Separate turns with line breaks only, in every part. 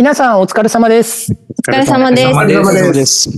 皆さんお疲れ様です。
お疲れ様です。
お疲れ様です。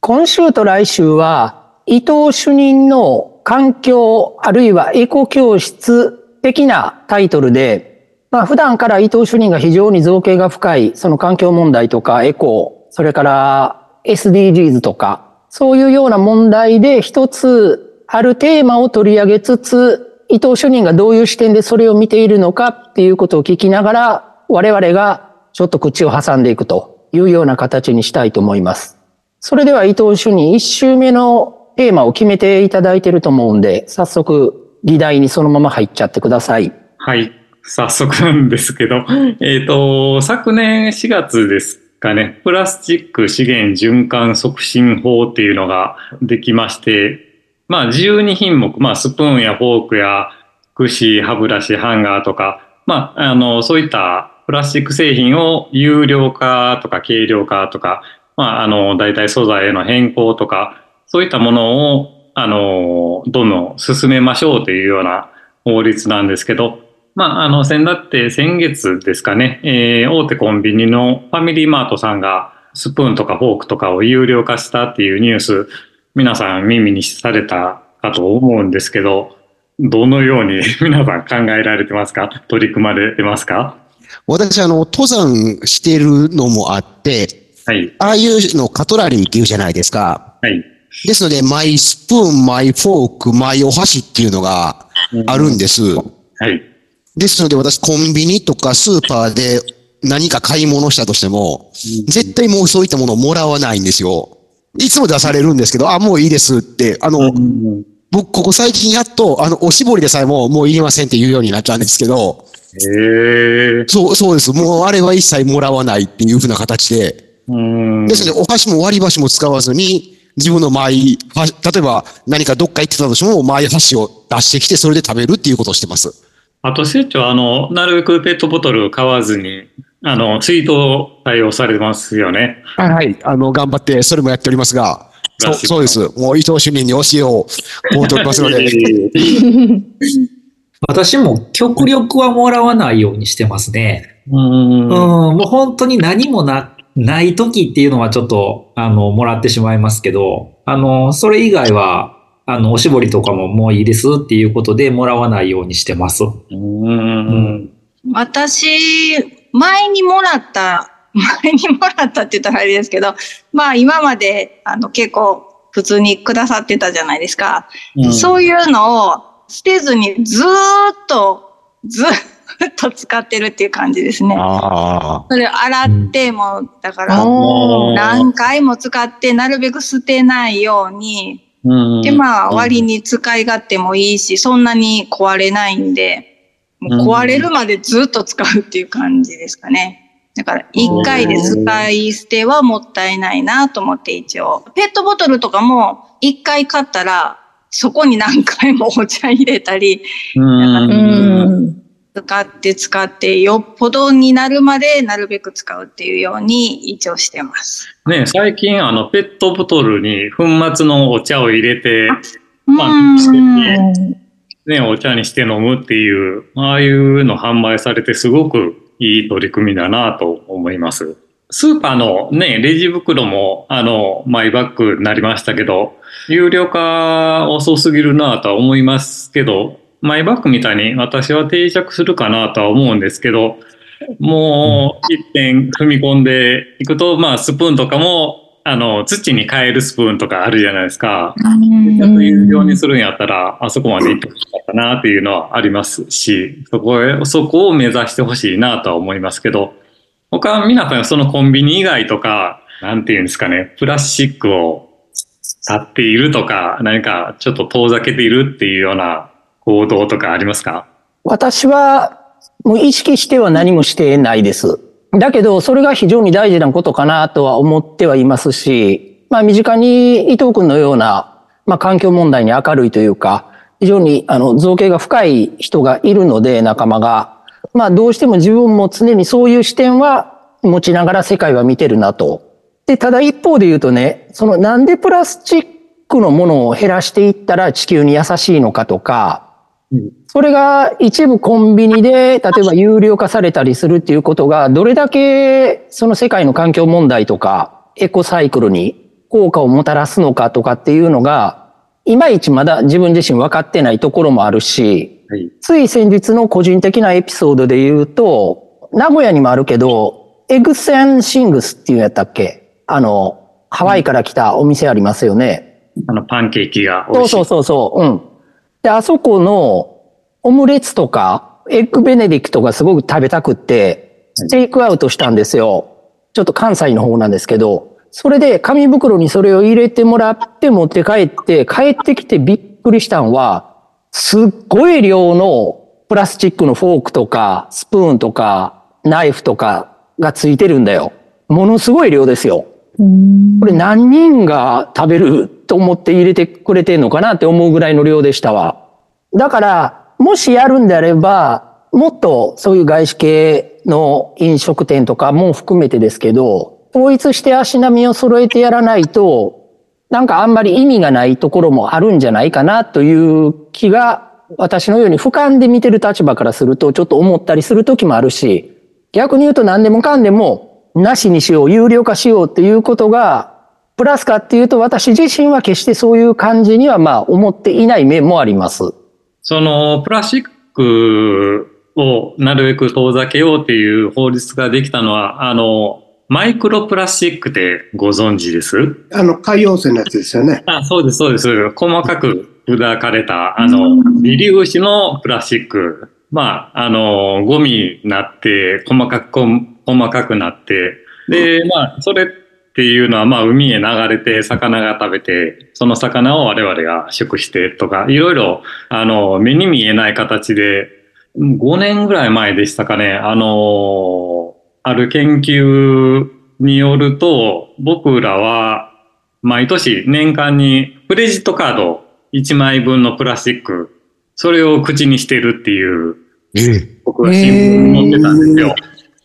今週と来週は、伊藤主任の環境あるいはエコ教室的なタイトルで、まあ普段から伊藤主任が非常に造形が深い、その環境問題とかエコ、それから SDGs とか、そういうような問題で一つあるテーマを取り上げつつ、伊藤主任がどういう視点でそれを見ているのかっていうことを聞きながら、我々がちょっと口を挟んでいくというような形にしたいと思います。それでは伊藤主任、一週目のテーマを決めていただいていると思うんで、早速議題にそのまま入っちゃってください。
はい。早速なんですけど、えっ、と、昨年4月ですかね、プラスチック資源循環促進法っていうのができまして、まあ12品目、まあスプーンやフォークや串、歯ブラシ、ハンガーとか、まあ、あの、そういったプラスチック製品を有料化とか軽量化とか、まあ、あの、代替素材への変更とか、そういったものを、あの、どんどん進めましょうというような法律なんですけど、まあ、あの、先だって先月ですかね、えー大手コンビニのファミリーマートさんがスプーンとかフォークとかを有料化したっていうニュース、皆さん耳にされたかと思うんですけど、どのように 皆さん考えられてますか？取り組まれてますか？
私、あの、登山してるのもあって、
はい。
ああいうのカトラリーって言うじゃないですか。
はい。
ですので、マイスプーン、マイフォーク、マイお箸っていうのがあるんです。
はい。
ですので、私、コンビニとかスーパーで何か買い物したとしても、絶対もうそういったものをもらわないんですよ。いつも出されるんですけど、あ、もういいですって、あの、僕、ここ最近やっと、あの、おしぼりでさえも、もういりませんって言うようになったんですけど、
へえ。
そう、そうです。もうあれは一切もらわないっていうふうな形で、
うん。
ですので、お箸も割り箸も使わずに、自分のマイ、は例えば何かどっか行ってたとしても、マイ箸を出してきて、それで食べるっていうことをしてます。
あと、成長、あの、なるべくペットボトル買わずに、あの、水筒対応されてますよね。
はいはい。あの、頑張って、それもやっておりますが、そう、そうです。もう伊藤主任に教えをこうとおりますので、
私も極力はもらわないようにしてますね。
うん
うん、もう本当に何もな、ない時っていうのはちょっと、あの、もらってしまいますけど、あの、それ以外は、あの、おしぼりとかももういいですっていうことでもらわないようにしてます。
うん。
私、前にもらった、前にもらったって言ったらあれですけど、まあ今まであの結構普通にくださってたじゃないですか。
うん
そういうのを捨てずにずーっと、ずーっと使ってるっていう感じですね。
ああ。
それを洗っても、だから何回も使ってなるべく捨てないように、
うん
で、まあ、割に使い勝手もいいし、そんなに壊れないんで、もう壊れるまでずっと使うっていう感じですかね。だから、一回で使い捨てはもったいないなと思って一応。ペットボトルとかも、一回買ったら、そこに何回もお茶入れたり、
うん。
使って使って、よっぽどになるまでなるべく使うっていうように一応してます。
ね、最近、あの、ペットボトルに粉末のお茶を入れて、
う
まあ、
ん
してて、ね、お茶にして飲むっていう、ああいうの販売されてすごくいい取り組みだなと思います。スーパーのね、レジ袋も、あの、マイバッグになりましたけど、有料化遅すぎるなとは思いますけど、マイバッグみたいに私は定着するかなとは思うんですけど、もう一点踏み込んでいくと、まあスプーンとかも、あの、土に変えるスプーンとかあるじゃないですか。ちゃんと有料にするんやったら、あそこまで行ってほしかったなっていうのはありますし、そこへ、そこを目指してほしいなとは思いますけど、他は皆さんそのコンビニ以外とか、なんていうんですかね、プラスチックを買っているとか、何かちょっと遠ざけているっていうような行動とかありますか？
私はもう意識しては何もしてないです。だけど、それが非常に大事なことかなとは思ってはいますし、まあ身近に伊藤君のような、まあ環境問題に明るいというか、非常にあの造形が深い人がいるので仲間が、まあどうしても自分も常にそういう視点は持ちながら世界は見てるなと。で、ただ一方で言うとね、そのなんでプラスチックのものを減らしていったら地球に優しいのかとか、
うん
それが一部コンビニで、例えば有料化されたりするっていうことが、どれだけその世界の環境問題とか、エコサイクルに効果をもたらすのかとかっていうのが、いまいちまだ自分自身分かってないところもあるし、
はい。
つい先日の個人的なエピソードで言うと、名古屋にもあるけど、 Eggs 'n Things っていうやったっけ？あの、ハワイから来たお店ありますよね。
あの、パンケーキが美味しい。
そうそうそうそう。うん。で、あそこのオムレツとか、エッグベネディクトがすごく食べたくって、テイクアウトしたんですよ。ちょっと関西の方なんですけど、それで紙袋にそれを入れてもらって持って帰って、帰ってきてびっくりしたんは、すっごい量のプラスチックのフォークとか、スプーンとか、ナイフとかがついてるんだよ。ものすごい量ですよ。これ何人が食べると思って入れてくれてんのかなって思うぐらいの量でしたわ。だから、もしやるんであれば、もっとそういう外資系の飲食店とかも含めてですけど、統一して足並みを揃えてやらないと、なんかあんまり意味がないところもあるんじゃないかなという気が、私のように俯瞰で見てる立場からするとちょっと思ったりする時もあるし、逆に言うと何でもかんでも、なしにしよう、有料化しようっていうことが、プラスかっていうと私自身は決してそういう感じにはまあ思っていない面もあります。
その、プラスチックをなるべく遠ざけようっていう法律ができたのは、あの、マイクロプラスチックってご存知です？
あの、海洋性のやつですよね。
あ、そうです、そうです。細かく砕かれた、あの、微粒子のプラスチック。まあ、あの、ゴミになって、細かく、細かくなって、で、まあ、それっていうのは、まあ、海へ流れて、魚が食べて、その魚を我々が食してとか、いろいろ、あの、目に見えない形で、5年ぐらい前でしたかね、あの、ある研究によると、僕らは、毎年年間にクレジットカード1枚分のプラスチック、それを口にしてるっていう、
え
僕は新聞に載ってたんですよ。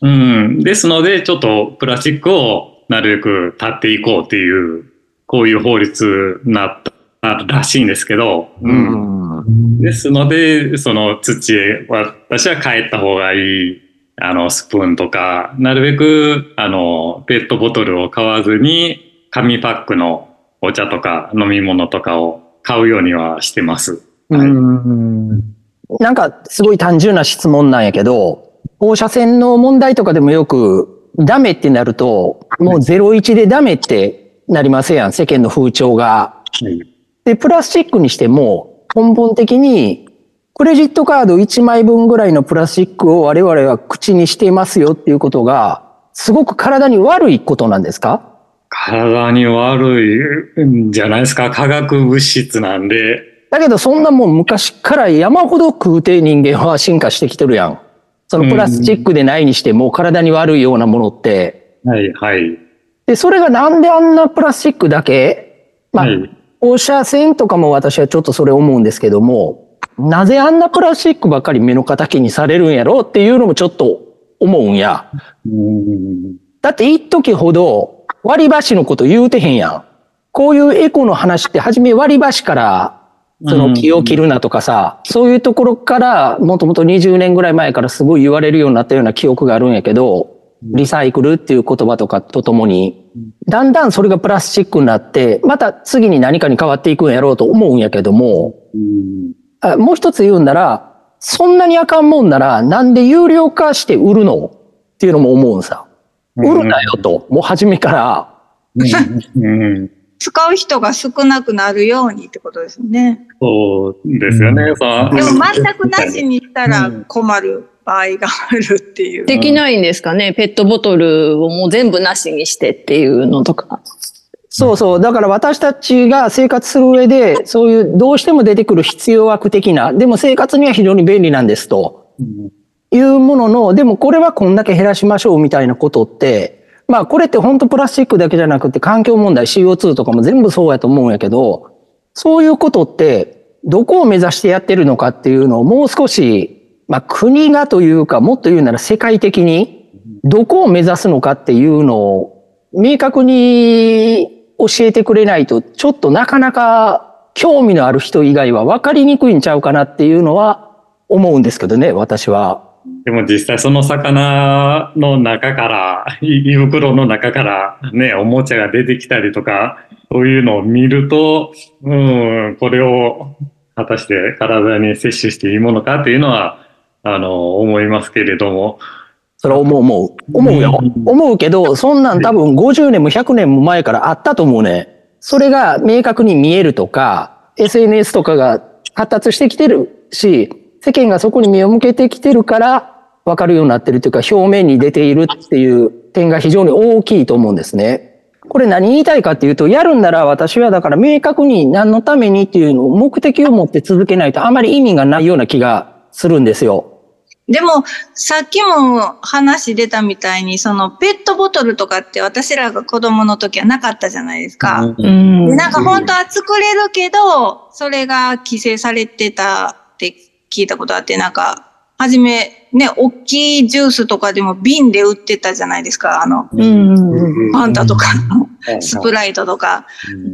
うん。ですので、ちょっとプラスチックをなるべく立っていこうっていう、こういう法律になったらしいんですけど、うん。ですので、その土へ、私は帰った方がいい、あの、スプーンとか、なるべく、あの、ペットボトルを買わずに、紙パックのお茶とか飲み物とかを買うようにはしてます。はい
うんなんかすごい単純な質問なんやけど、放射線の問題とかでもよくダメってなると、もう01でダメってなりますやん、世間の風潮が。
はい
で、プラスチックにしても根本的にクレジットカード1枚分ぐらいのプラスチックを我々は口にしていますよっていうことが、すごく体に悪いことなんですか？
体に悪いんじゃないですか？化学物質なんで。
だけどそんなもん昔から山ほど食うて人間は進化してきてるやん。そのプラスチックでないにしても体に悪いようなものって。
はい、はい。
で、それがなんであんなプラスチックだけ？まあ、
はい
放射線とかも私はちょっとそれ思うんですけども、なぜあんなプラスチックばっかり目の敵にされるんやろっていうのもちょっと思うんや。
うん
だって一時ほど割り箸のこと言うてへんやん。こういうエコの話って初め割り箸からその木を切るなとかさ、そういうところからもともと20年ぐらい前からすごい言われるようになったような記憶があるんやけど、リサイクルっていう言葉とかとともに、だんだんそれがプラスチックになって、また次に何かに変わっていくんやろうと思うんやけども、
うん
あもう一つ言うんなら、そんなにあかんもんなら、なんで有料化して売るの？っていうのも思うんさ。売るなよと、もう初めから。
うん
使う人が少なくなるようにってことですよね。
そうですよね。さ
でも全くなしにしたら困る場合があるっていう。
できないんですかね？ペットボトルをもう全部なしにしてっていうのとか。
そうそう。だから私たちが生活する上で、そういうどうしても出てくる必要悪的な、でも生活には非常に便利なんですと。いうものの、でもこれはこんだけ減らしましょうみたいなことって、まあこれって本当プラスチックだけじゃなくて環境問題 CO2 とかも全部そうやと思うんやけど、そういうことってどこを目指してやってるのかっていうのをもう少し、まあ国がというかもっと言うなら世界的にどこを目指すのかっていうのを明確に教えてくれないとちょっとなかなか興味のある人以外は分かりにくいんちゃうかなっていうのは思うんですけどね、私は。
でも実際その魚の中から、胃袋の中からね、おもちゃが出てきたりとか、そういうのを見ると、うん、これを果たして体に摂取していいものかっていうのは、あの、思いますけれども、
それは思う思う。思うよ。思うけど、そんなん多分50年も100年も前からあったと思うね。それが明確に見えるとか、SNS とかが発達してきてるし、世間がそこに目を向けてきてるから分かるようになってるというか、表面に出ているっていう点が非常に大きいと思うんですね。これ何言いたいかっていうと、やるんなら私はだから明確に何のためにっていうのを目的を持って続けないとあまり意味がないような気がするんですよ。
でも、さっきも話出たみたいに、そのペットボトルとかって私らが子供の時はなかったじゃないですか。
うん。
でなんか本当は作れるけど、それが規制されてたって聞いたことあって、なんか、はじめ、ね、大きいジュースとかでも瓶で売ってたじゃないですか。あの、
うん。
ファンタとか、スプライトとか、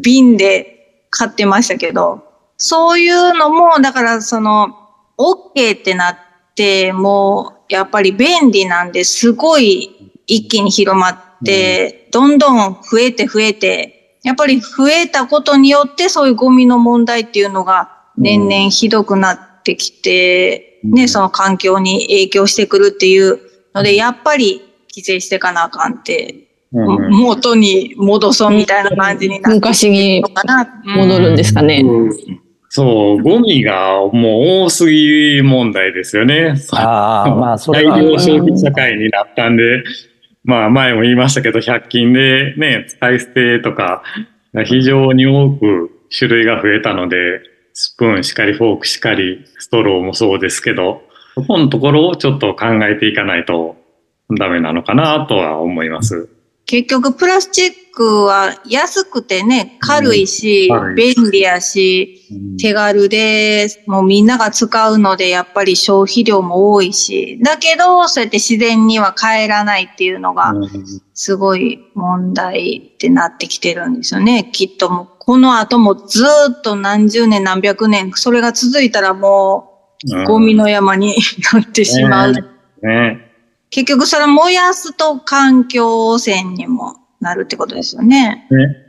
瓶で買ってましたけど、そういうのも、だからその、OK ってなって、もう、やっぱり便利なんで、すごい一気に広まって、どんどん増えて増えて、やっぱり増えたことによって、そういうゴミの問題っていうのが年々ひどくなってきて、ね、その環境に影響してくるっていうので、やっぱり規制していかなあかんって、
うん。
元に戻そうみたいな感じになって
昔に
のかな。
戻るんですかね。
そう、ゴミがもう多すぎ問題ですよね。
ああ、まあそれは。
大量消費社会になったんで、まあ前も言いましたけど、100均でね、使い捨てとか、非常に多く種類が増えたので、スプーンしかり、フォークしかり、ストローもそうですけど、そこのところをちょっと考えていかないとダメなのかなとは思います。
結局、プラスチックは安くてね、軽いし、
うん軽
便利やし、手軽で、もうみんなが使うので、やっぱり消費量も多いし、だけど、そうやって自然には帰らないっていうのが、すごい問題ってなってきてるんですよね。きっともう、この後もずーっと何十年何百年、それが続いたらもう、ゴミの山になってしまう。
ね。
結局それ燃やすと環境汚染にもなるってことですよね。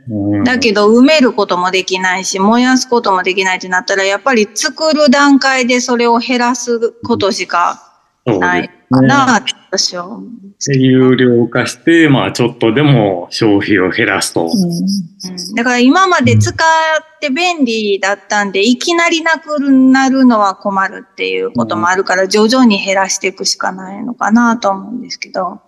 うん
だけど埋めることもできないし、燃やすこともできないってなったら、やっぱり作る段階でそれを減らすことしかないかなって私は思う。
で有料化して、まあちょっとでも消費を減らすと。
うんだから今まで使って便利だったんで、いきなりなくなるのは困るっていうこともあるから、徐々に減らしていくしかないのかなと思うんですけど、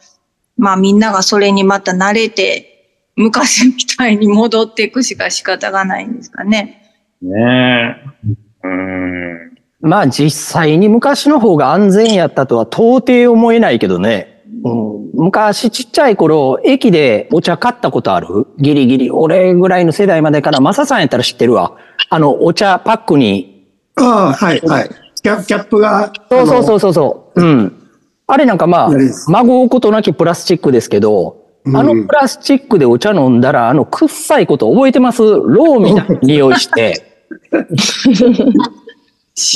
まあみんながそれにまた慣れて、昔みたいに戻っていくしか仕方がないんですかね。
ねえ。うん。
まあ実際に昔の方が安全やったとは到底思えないけどね。うん、昔ちっちゃい頃、駅でお茶買ったことある？ギリギリ。俺ぐらいの世代までから、マサさんやったら知ってるわ。あの、お茶パックに。
ああ、はい、はい。キャキャップが、
そうそうそうそうそう。うん。あれなんかまあ孫うことなきプラスチックですけど、
うん
あのプラスチックでお茶飲んだら、あの、くっさいこと覚えてます？ローみたいな匂いして。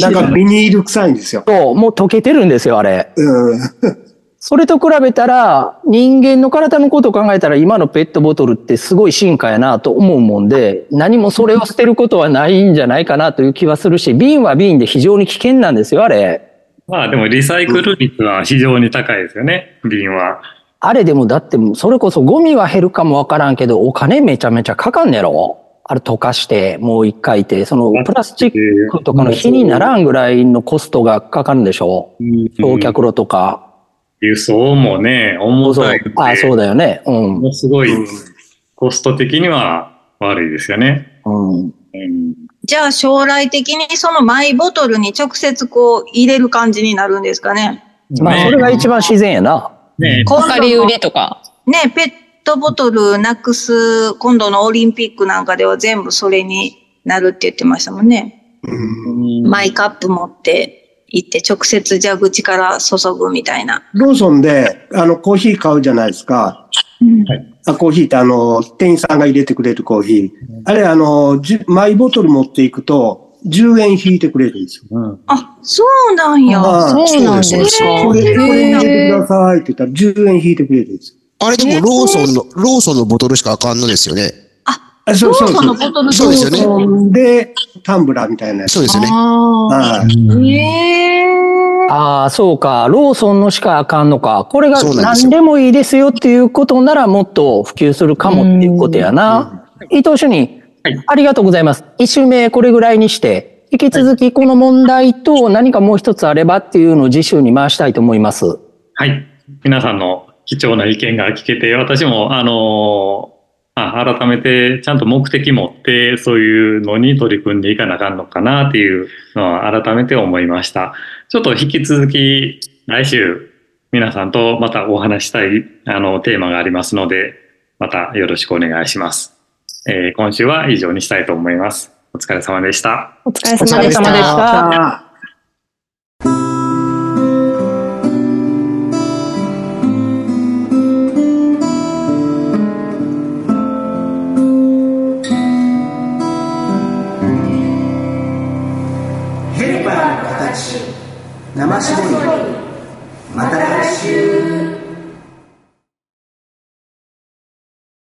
なんかビニール臭いんですよ。
そう、もう溶けてるんですよ、あれ。
うん。
それと比べたら、人間の体のことを考えたら、今のペットボトルってすごい進化やなと思うもんで、何もそれを捨てることはないんじゃないかなという気はするし、瓶は瓶で非常に危険なんですよ、あれ。
まあでもリサイクル率は非常に高いですよね、瓶は。
あれでもだって、それこそゴミは減るかもわからんけど、お金めちゃめちゃかかんねやろあれ溶かして、もう一回って、そのプラスチックとかの火にならんぐらいのコストがかかるんでしょ焼却炉とか。
輸送もね、重
そう
たい。
あ、そうだよね。うん。
もうすごいコスト的には悪いですよね。
うん。
うん
じゃあ将来的にそのマイボトルに直接こう入れる感じになるんですかね。
まあ、それが一番自然やな。
ね
今度の
量り売りとか。
ね、ペットボトルなくす、今度のオリンピックなんかでは全部それになるって言ってましたもんね。マイカップ持って行って直接蛇口から注ぐみたいな。
ローソンで、あの、コーヒー買うじゃないですか。あコーヒーってあの、店員さんが入れてくれるコーヒー。あれあの、じゅマイボトル持っていくと、10円引いてくれるんですよ。
うん。
あ、そうなんや。
あ
そうなんですか。
これ、これ入れてくださいって言ったら10円引いてくれるんですよ。
あれでもローソンの、ローソンのボトルしかあかんのですよね。
あそうそう
ローソンの
そう。
ボトル
そうですよね
ローソンで、タンブラーみたいなやつ。
そうですよね。
あ
ああ、そうか。ローソンのしかあかんのか。これが何でもいいですよっていうことならもっと普及するかもっていうことやな。伊藤主任、
はい
ありがとうございます。一周目これぐらいにして、引き続きこの問題と何かもう一つあればっていうのを次週に回したいと思います。
はい。皆さんの貴重な意見が聞けて、私も、あのあ改めてちゃんと目的持ってそういうのに取り組んでいかなあかんのかなっていうのは改めて思いました。ちょっと引き続き来週皆さんとまたお話ししたいあのテーマがありますので、またよろしくお願いします。えー今週は以上にしたいと思います。お疲れ様でした。
お疲れ様でし
お疲れ様でした
生絞り。また来週。